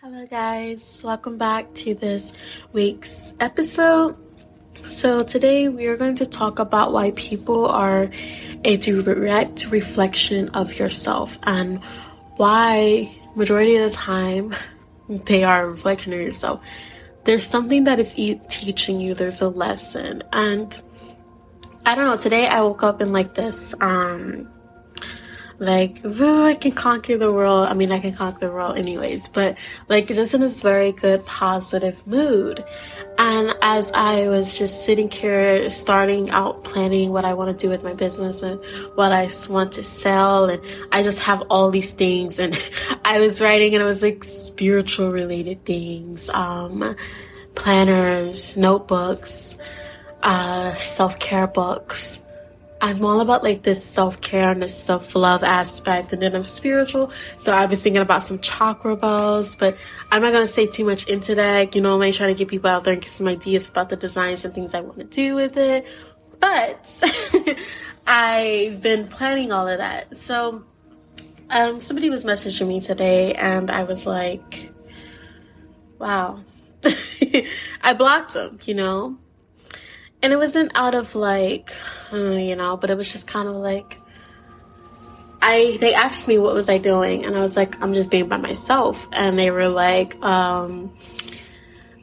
Hello, guys. Welcome back to this week's episode. So, today we are going to talk about why people are a direct reflection of yourself and why, majority of the time, they are a reflection of yourself. There's something that is e- teaching you, there's a lesson. And I don't know, today I woke up in like this, um, like I can conquer the world. I mean, I can conquer the world anyways, but like just in this very good positive mood. And as I was just sitting here, starting out planning what I want to do with my business and what I want to sell, and I just have all these things, and I was writing, and it was like spiritual related things, um, planners, notebooks, uh, self care books I'm all about like this self care and this self love aspect, and then I'm spiritual. So I was thinking about some chakra balls, but I'm not gonna say too much into that. You know, I'm trying to get people out there and get some ideas about the designs and things I want to do with it. But I've been planning all of that. So um, somebody was messaging me today, and I was like, wow. I blocked them, you know and it wasn't out of like uh, you know but it was just kind of like i they asked me what was i doing and i was like i'm just being by myself. And they were like um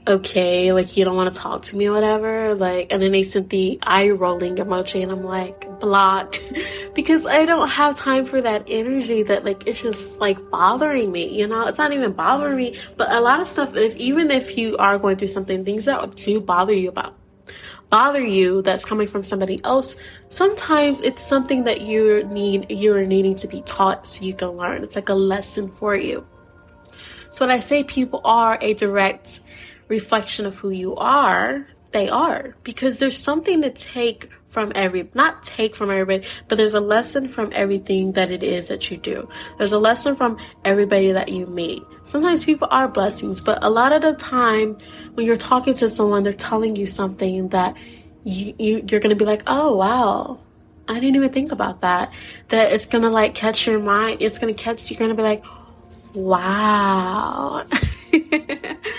okay like you don't want to talk to me or whatever like and then they sent the eye rolling emoji and i'm like blocked. Because i don't have time for that energy that like it's just like bothering me you know? It's not even bothering me but a lot of stuff if even if you are going through something things that do bother you about bother you that's coming from somebody else, sometimes it's something that you need you're needing to be taught so you can learn. It's like a lesson for you. So when I say people are a direct reflection of who you are, they are because there's something to take from every not take from everybody but there's a lesson from everything that it is that you do. There's a lesson from everybody that you meet. Sometimes people are blessings but a lot of the time when you're talking to someone they're telling you something that you, you you're gonna be like oh wow. I didn't even think about that. That it's gonna like catch your mind. It's gonna catch you're gonna be like wow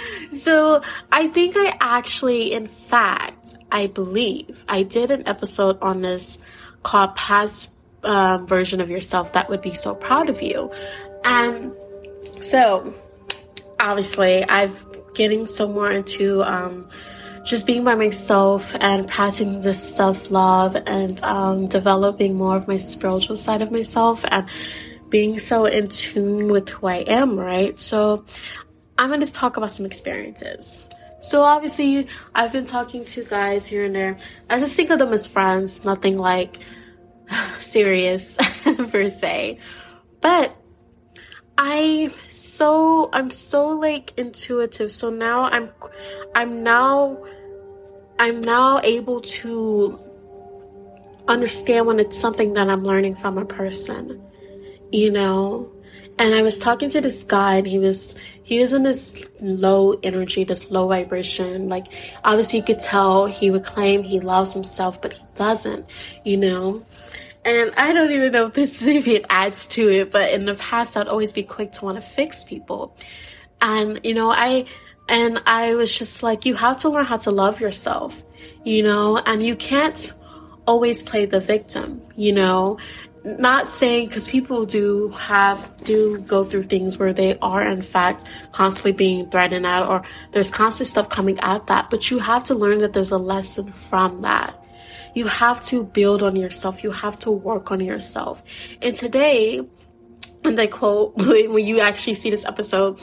so I think I actually, in fact, I believe I did an episode on this called Past uh, Version of Yourself That Would Be So Proud of You. And so, obviously, I've getting so more into um, just being by myself and practicing this self love and um, developing more of my spiritual side of myself and being so in tune with who I am, right? So I'm going to talk about some experiences. So obviously, I've been talking to guys here and there. I just think of them as friends, nothing like serious per se. But I so I'm so like intuitive. So now I'm I'm now I'm now able to understand when it's something that I'm learning from a person. You know, and I was talking to this guy, and he was he was in this low energy, this low vibration. Like obviously, you could tell he would claim he loves himself, but he doesn't. You know. And I don't even know if this it adds to it, but in the past, I'd always be quick to want to fix people. And you know, I and I was just like, you have to learn how to love yourself, you know, and you can't always play the victim, you know not saying because people do have do go through things where they are in fact constantly being threatened at or there's constant stuff coming at that but you have to learn that there's a lesson from that. You have to build on yourself. You have to work on yourself. And today and I quote when you actually see this episode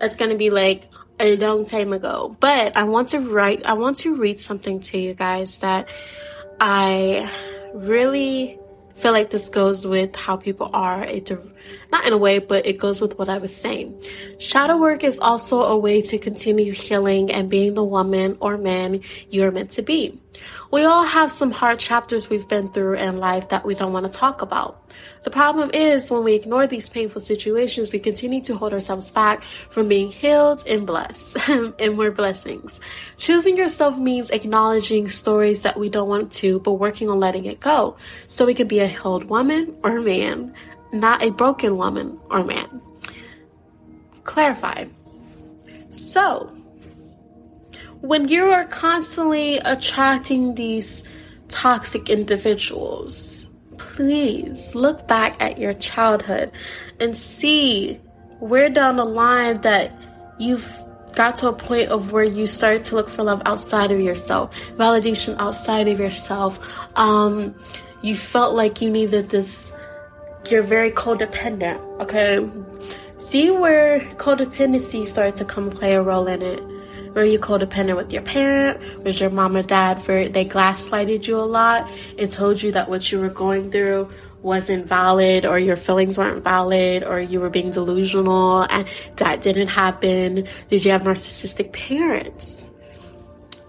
it's going to be like a long time ago. But i want to write i want to read something to you guys that i really feel like this goes with how people are. It not in a way but it goes with what i was saying. Shadow work is also a way to continue healing and being the woman or man you're meant to be. We all have some hard chapters we've been through in life that we don't want to talk about the problem is when we ignore these painful situations, we continue to hold ourselves back from being healed and blessed and more blessings. Choosing yourself means acknowledging stories that we don't want to, but working on letting it go. So we can be a healed woman or man, not a broken woman or man. Clarify. So, when you are constantly attracting these toxic individuals, please look back at your childhood and see where down the line that you've got to a point of where you started to look for love outside of yourself, validation outside of yourself. Um, you felt like you needed this, you're very codependent, okay? See where codependency started to come play a role in it. Were you codependent with your parent? Was your mom or dad very, they gaslighted you a lot and told you that what you were going through wasn't valid or your feelings weren't valid or you were being delusional and that didn't happen? Did you have narcissistic parents?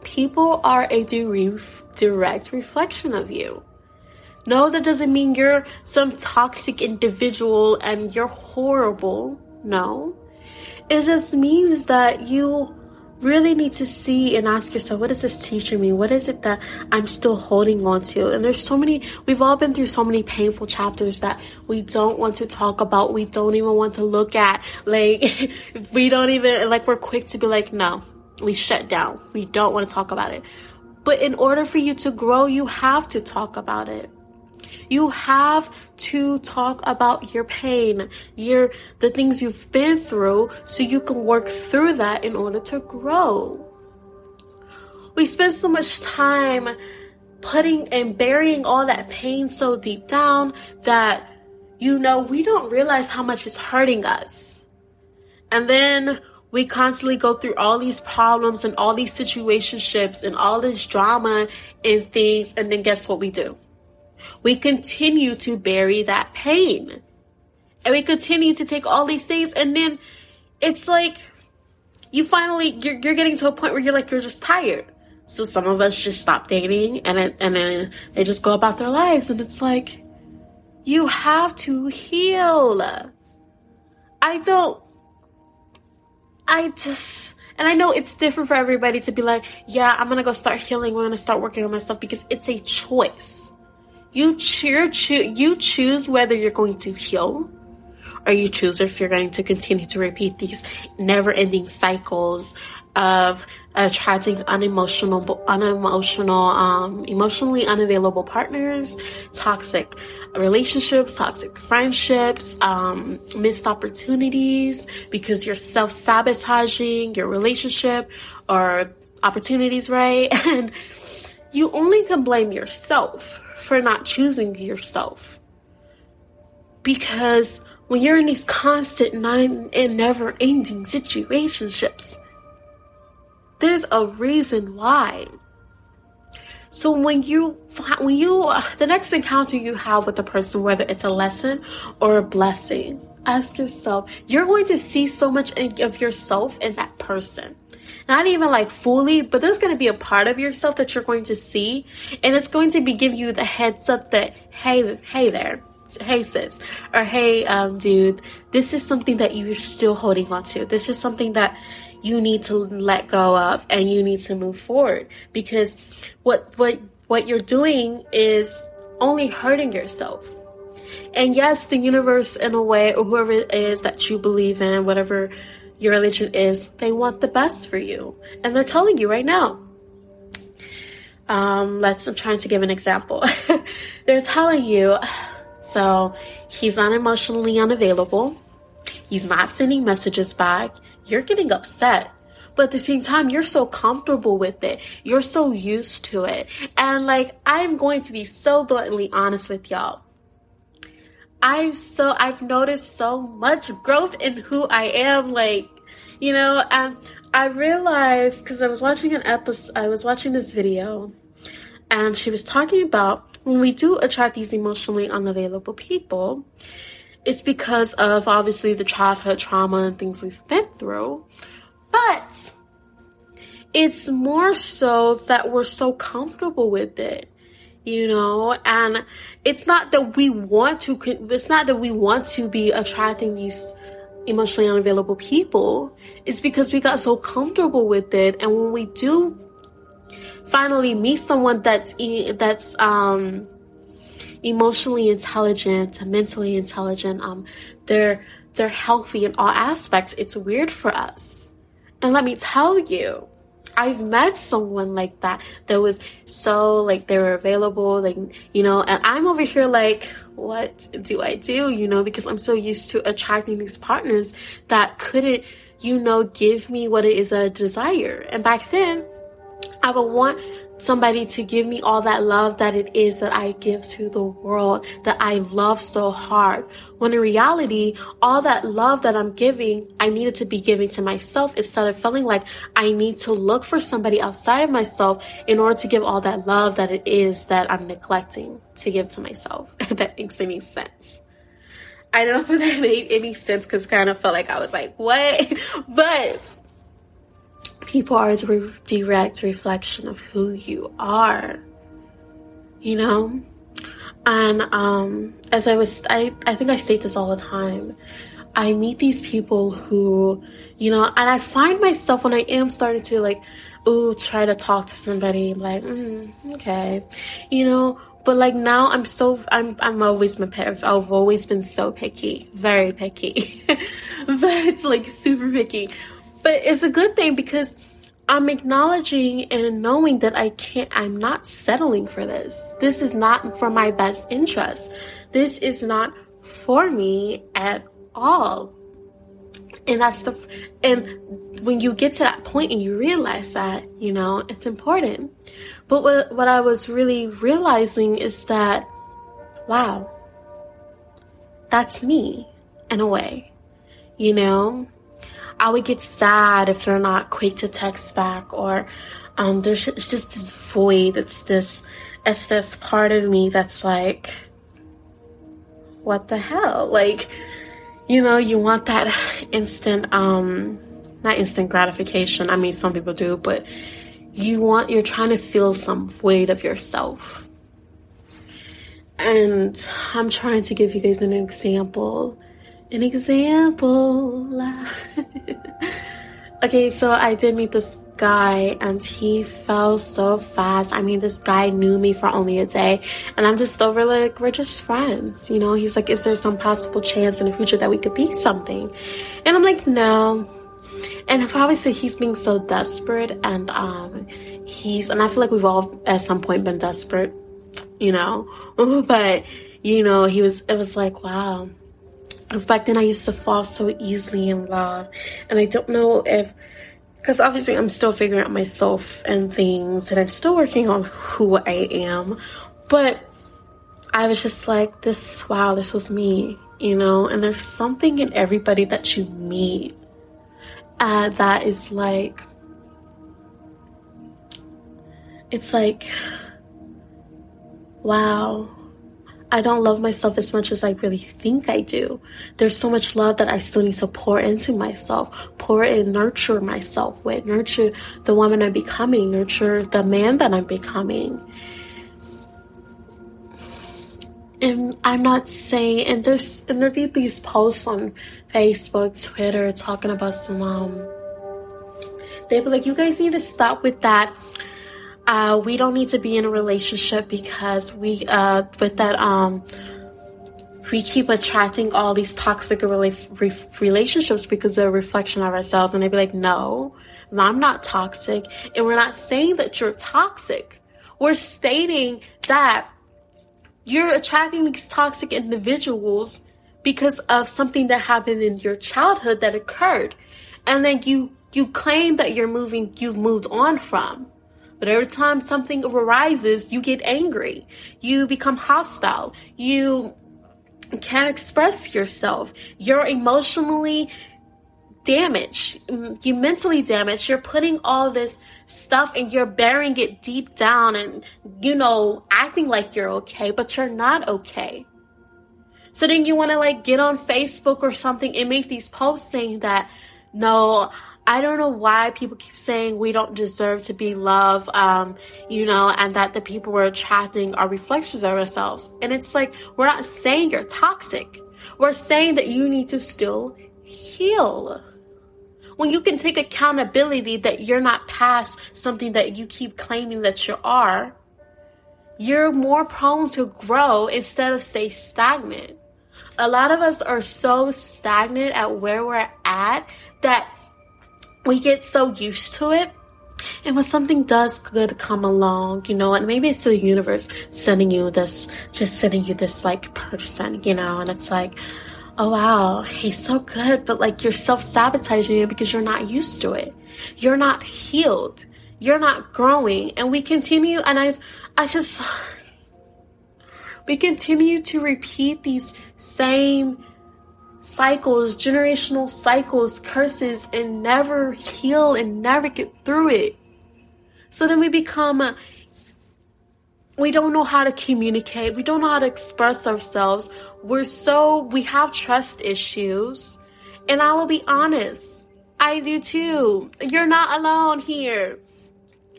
People are a direct reflection of you. No, that doesn't mean you're some toxic individual and you're horrible. No. It just means that you really need to see and ask yourself, what is this teaching me? What is it that I'm still holding on to? And there's so many, we've all been through so many painful chapters that we don't want to talk about. We don't even want to look at. Like, we don't even, like, we're quick to be like, no, we shut down. We don't want to talk about it. But in order for you to grow, you have to talk about it. You have to talk about your pain, your the things you've been through so you can work through that in order to grow. We spend so much time putting and burying all that pain so deep down that you know we don't realize how much it's hurting us. And then we constantly go through all these problems and all these situationships and all this drama and things and then guess what we do? We continue to bury that pain. And we continue to take all these things and then it's like you finally you're, you're getting to a point where you're like you're just tired. So some of us just stop dating and it, and then they just go about their lives and it's like you have to heal. I don't I just and I know it's different for everybody to be like, yeah, I'm gonna go start healing. I'm gonna start working on myself because it's a choice. You choose, you choose whether you're going to heal or you choose if you're going to continue to repeat these never ending cycles of attracting unemotional, unemotional, um, emotionally unavailable partners, toxic relationships, toxic friendships, um, missed opportunities because you're self sabotaging your relationship or opportunities, right? And you only can blame yourself for not choosing yourself. Because when you're in these constant nine and never ending situationships, there's a reason why. So when you when you the next encounter you have with a person, whether it's a lesson or a blessing, ask yourself, you're going to see so much of yourself in that person not even like fully, but there's going to be a part of yourself that you're going to see, and it's going to be give you the heads up that hey, hey there, hey sis, or hey um, dude, this is something that you're still holding on to. This is something that you need to let go of, and you need to move forward because what what what you're doing is only hurting yourself. And yes, the universe, in a way, or whoever it is that you believe in, whatever your religion is, they want the best for you. And they're telling you right now. Um, let's, I'm trying to give an example. they're telling you, so he's unemotionally unavailable. He's not sending messages back. You're getting upset. But at the same time, you're so comfortable with it. You're so used to it. And like, I'm going to be so bluntly honest with y'all. I've so I've noticed so much growth in who I am. Like, you know, um, I realized because I was watching an episode, I was watching this video, and she was talking about when we do attract these emotionally unavailable people, it's because of obviously the childhood trauma and things we've been through, but it's more so that we're so comfortable with it you know and it's not that we want to it's not that we want to be attracting these emotionally unavailable people. It's because we got so comfortable with it. And when we do finally meet someone that's that's um emotionally intelligent mentally intelligent um they're they're healthy in all aspects it's weird for us. And let me tell you, I've met someone like that that was so like they were available, like you know, and I'm over here like, what do I do? You know, because I'm so used to attracting these partners that couldn't, you know, give me what it is that I desire. And back then, I would want somebody to give me all that love that it is that I give to the world that I love so hard. When in reality, all that love that I'm giving, I needed to be giving to myself instead of feeling like I need to look for somebody outside of myself in order to give all that love that it is that I'm neglecting to give to myself. if that makes any sense. I don't know if that made any sense because kind of felt like I was like, what? but people are a direct reflection of who you are you know? And um as i was i i think i state this all the time. I meet these people who you know and i find myself when i am starting to like ooh try to talk to somebody like mm, okay you know? But like now i'm so i'm i'm always been i've always been so picky very picky. But it's like super picky but it's a good thing because I'm acknowledging and knowing that I can't, I'm not settling for this. This is not for my best interest. This is not for me at all. And that's the, and when you get to that point and you realize that, you know, it's important. But what, what I was really realizing is that, wow, that's me in a way, you know? I would get sad if they're not quick to text back, or um, there's just this void. It's this, it's this part of me that's like, what the hell? Like, you know, you want that instant, um, not instant gratification. I mean, some people do, but you want, you're trying to feel some void of yourself. And I'm trying to give you guys an example an example. okay, so I did meet this guy and he fell so fast. I mean, this guy knew me for only a day and I'm just over like, we're just friends. You know, he's like, is there some possible chance in the future that we could be something? And I'm like, no. And obviously he's being so desperate and um he's and I feel like we've all at some point been desperate, you know. but you know, he was it was like, wow, because back then I used to fall so easily in love. And I don't know if, because obviously I'm still figuring out myself and things, and I'm still working on who I am. But I was just like, this, wow, this was me, you know? And there's something in everybody that you meet uh, that is like, it's like, wow I don't love myself as much as I really think I do. There's so much love that I still need to pour into myself, pour and nurture myself with, nurture the woman I'm becoming, nurture the man that I'm becoming. And I'm not saying, and there's, and there be these posts on Facebook, Twitter, talking about some, um, they be like, you guys need to stop with that uh, we don't need to be in a relationship because we uh, with that um we keep attracting all these toxic rela- relationships because they're a reflection of ourselves. And they'd be like no i'm not toxic. And we're not saying that you're toxic. We're stating that you're attracting these toxic individuals because of something that happened in your childhood that occurred. And then you you claim that you're moving you've moved on from but every time something arises, you get angry. You become hostile. You can't express yourself. You're emotionally damaged. Mm, you mentally damaged. You're putting all this stuff and you're burying it deep down and, you know, acting like you're okay, but you're not okay. So then you want to like get on Facebook or something and make these posts saying that, no, I don't know why people keep saying we don't deserve to be loved, um, you know, and that the people we're attracting are reflections of ourselves. And it's like, we're not saying you're toxic. We're saying that you need to still heal. When you can take accountability that you're not past something that you keep claiming that you are, you're more prone to grow instead of stay stagnant. A lot of us are so stagnant at where we're at that we get so used to it. And when something does good come along, you know, and maybe it's the universe sending you this, just sending you this like person, you know, and it's like, oh wow, he's so good, but like you're self sabotaging it because you're not used to it. You're not healed. You're not growing. And we continue, and I, I just, we continue to repeat these same cycles, generational cycles, curses, and never heal and never get through it. So then we become, we don't know how to communicate, we don't know how to express ourselves. We're so, we have trust issues. And I will be honest, I do too. You're not alone here.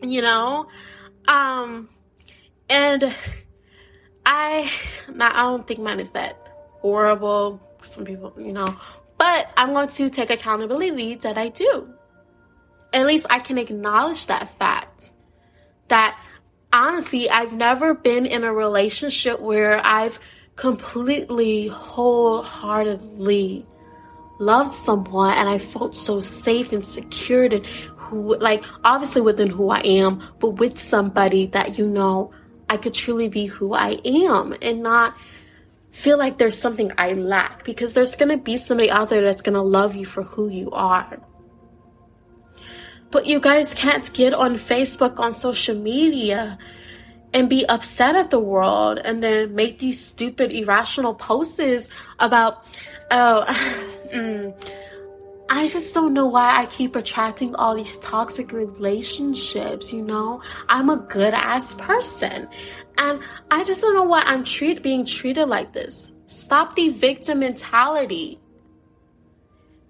You know? Um, and I, I don't think mine is that horrible some people, you know. But I'm going to take accountability that I do. At least I can acknowledge that fact. That honestly, I've never been in a relationship where I've completely, wholeheartedly loved someone and I felt so safe and secured and who, like, obviously within who I am, but with somebody that, you know, I could truly be who I am and not feel like there's something I lack because there's going to be somebody out there that's going to love you for who you are. But you guys can't get on Facebook, on social media, and be upset at the world and then make these stupid, irrational posts about, oh, mm, I just don't know why I keep attracting all these toxic relationships, you know? I'm a good ass person. And I just don't know why I'm treat, being treated like this. Stop the victim mentality.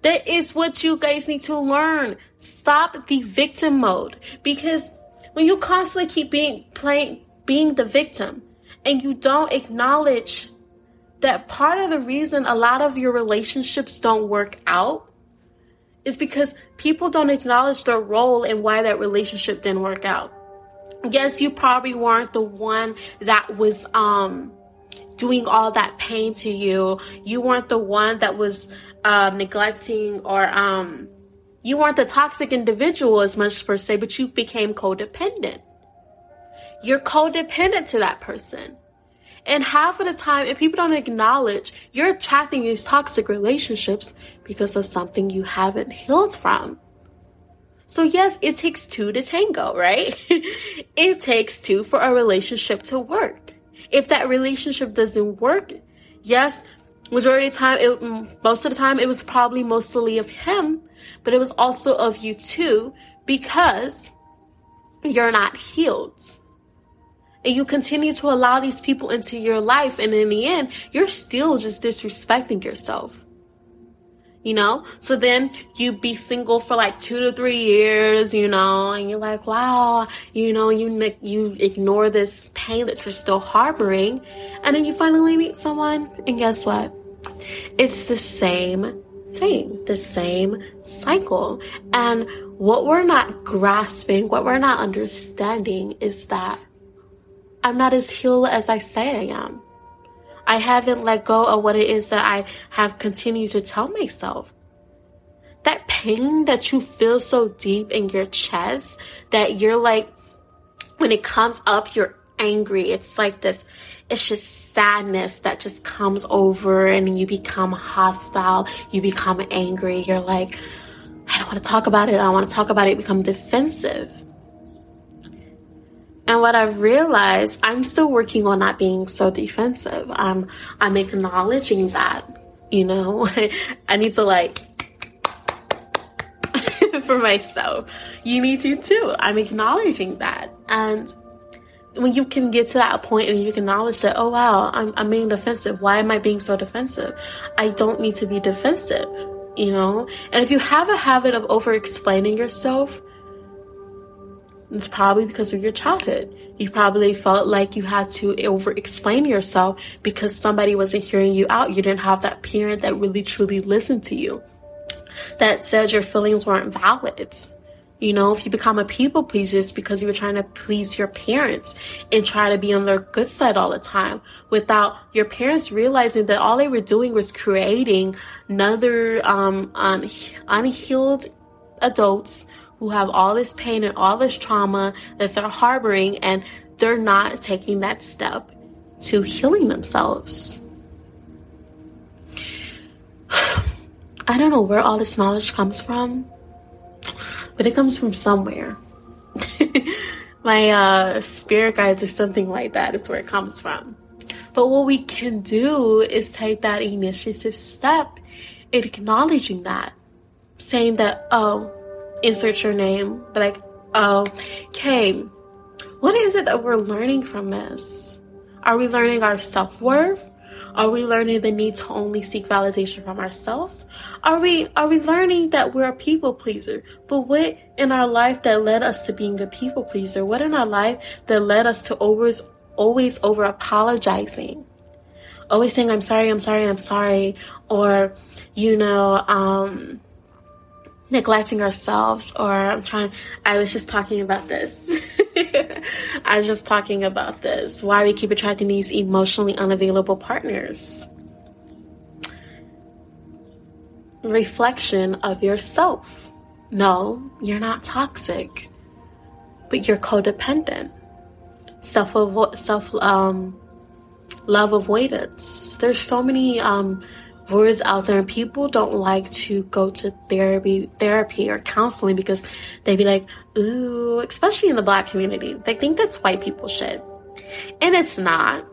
That is what you guys need to learn. Stop the victim mode. Because when you constantly keep being playing being the victim and you don't acknowledge that part of the reason a lot of your relationships don't work out is because people don't acknowledge their role and why that relationship didn't work out. Yes, you probably weren't the one that was um doing all that pain to you. You weren't the one that was uh, neglecting or um you weren't the toxic individual as much per se, but you became codependent. You're codependent to that person. And half of the time, if people don't acknowledge, you're attracting these toxic relationships because of something you haven't healed from. So, yes, it takes two to tango, right? it takes two for a relationship to work. If that relationship doesn't work, yes, majority of the time, it, mm, most of the time, it was probably mostly of him, but it was also of you too because you're not healed and you continue to allow these people into your life and in the end you're still just disrespecting yourself you know? So then you be single for like two to three years you know and you're like wow you know you you ignore this pain that you're still harboring and then you finally meet someone and guess what? It's the same thing the same cycle. And what we're not grasping what we're not understanding is that I'm not as healed as I say I am. I haven't let go of what it is that I have continued to tell myself. That pain that you feel so deep in your chest that you're like, when it comes up, you're angry. It's like this, it's just sadness that just comes over and you become hostile. You become angry. You're like, I don't want to talk about it. I don't want to talk about it. Become defensive. And what I've realized, I'm still working on not being so defensive. I'm I'm acknowledging that, you know. I need to like for myself. You need to too. I'm acknowledging that. And when you can get to that point and you acknowledge that, oh wow, I'm, I'm being defensive. Why am I being so defensive? I don't need to be defensive, you know? And if you have a habit of over explaining yourself, it's probably because of your childhood. You probably felt like you had to over explain yourself because somebody wasn't hearing you out. You didn't have that parent that really truly listened to you, that said your feelings weren't valid. You know, if you become a people pleaser, it's because you were trying to please your parents and try to be on their good side all the time without your parents realizing that all they were doing was creating another um, un- unhealed adults who have all this pain and all this trauma that they're harboring and they're not taking that step to healing themselves. I don't know where all this knowledge comes from, but it comes from somewhere. My uh, spirit guides or something like that is where it comes from. But what we can do is take that initiative step in acknowledging that, saying that, oh, insert your name, but like, oh, okay, what is it that we're learning from this? Are we learning our self worth? Are we learning the need to only seek validation from ourselves? Are we are we learning that we're a people pleaser? But what in our life that led us to being a people pleaser? What in our life that led us to always always over apologizing? Always saying I'm sorry, I'm sorry, I'm sorry, or you know, um neglecting ourselves or I'm trying I was just talking about this. I was just talking about this. Why we keep attracting these emotionally unavailable partners. Reflection of yourself. No, you're not toxic, but you're codependent. Self self um love avoidance. There's so many um words out there. And people don't like to go to therapy therapy or counseling because they'd be like ooh especially in the black community. They think that's white people shit. And it's not.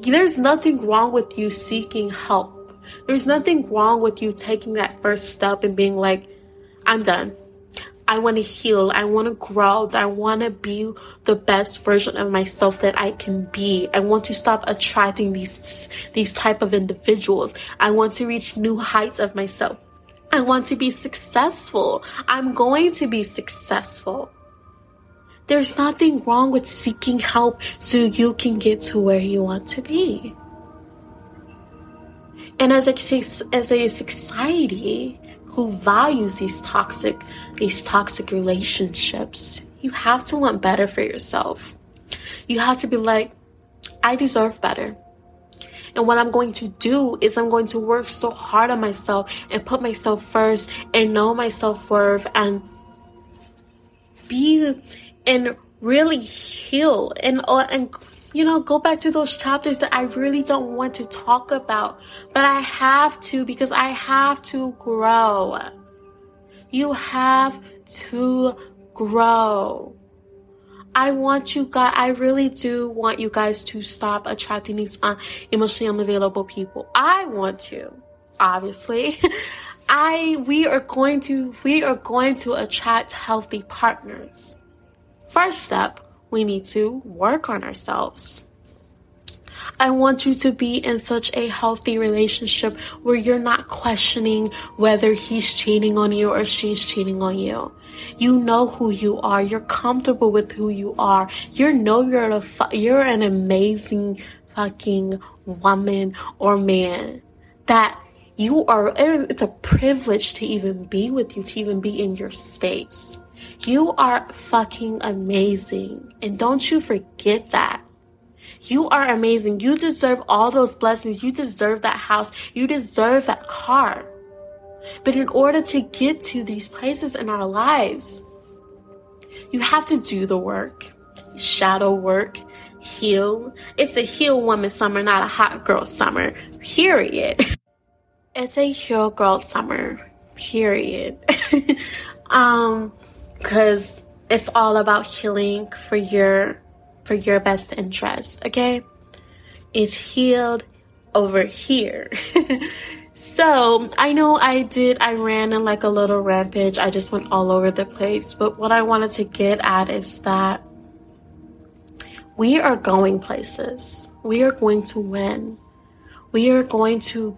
There's nothing wrong with you seeking help. There's nothing wrong with you taking that first step and being like i'm done I want to heal. I want to grow. I want to be the best version of myself that I can be. I want to stop attracting these these type of individuals. I want to reach new heights of myself. I want to be successful. I'm going to be successful. There's nothing wrong with seeking help so you can get to where you want to be. And as a, as a society, who values these toxic these toxic relationships. You have to want better for yourself. You have to be like i deserve better. And what i'm going to do is i'm going to work so hard on myself and put myself first and know my self-worth and be and really heal and uh, and you know, go back to those chapters that I really don't want to talk about, but I have to because I have to grow. You have to grow. I want you guys, I really do want you guys to stop attracting these un- emotionally unavailable people. I want to, obviously. I, we are going to, we are going to attract healthy partners. First step, we need to work on ourselves. I want you to be in such a healthy relationship where you're not questioning whether he's cheating on you or she's cheating on you. You know who you are. You're comfortable with who you are. You know you're a you're an amazing fucking woman or man that you are it's a privilege to even be with you to even be in your space you are fucking amazing. And don't you forget that. You are amazing. You deserve all those blessings. You deserve that house. You deserve that car. But in order to get to these places in our lives, you have to do the work, shadow work, heal. It's a heal woman summer, not a hot girl summer, period. It's a heal girl summer, period. um, because it's all about healing for your for your best interest okay? It's healed over here. So i know i did i ran in like a little rampage. I just went all over the place. But what i wanted to get at is that we are going places. We are going to win. We are going to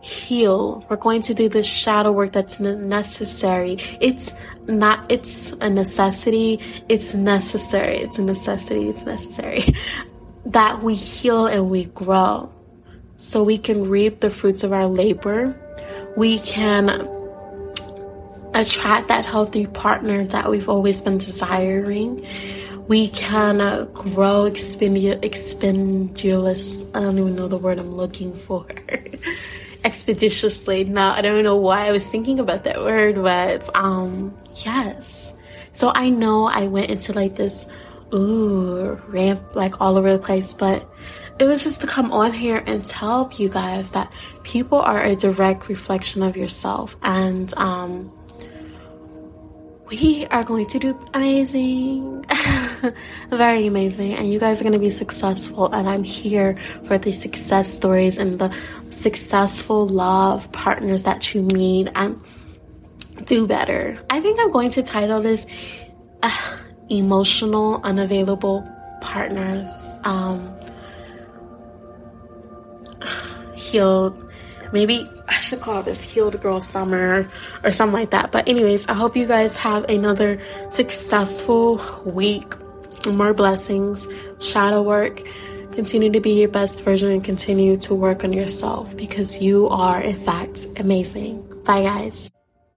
heal. We're going to do the shadow work that's necessary. It's not, it's a necessity. It's necessary. It's a necessity. It's necessary that we heal and we grow so we can reap the fruits of our labor. We can attract that healthy partner that we've always been desiring. We can uh, grow expendious. I don't even know the word I'm looking for. expeditiously. Now, I don't know why I was thinking about that word, but um, yes. So I know I went into like this ooh ramp like all over the place, but it was just to come on here and tell you guys that people are a direct reflection of yourself and um we are going to do amazing. Very amazing. And you guys are going to be successful. And I'm here for the success stories and the successful love partners that you meet and do better. I think I'm going to title this uh, Emotional Unavailable Partners. Um, healed maybe I should call this Healed Girl Summer or something like that. But, anyways, I hope you guys have another successful week. More blessings, shadow work. Continue to be your best version and continue to work on yourself because you are, in fact, amazing. Bye, guys.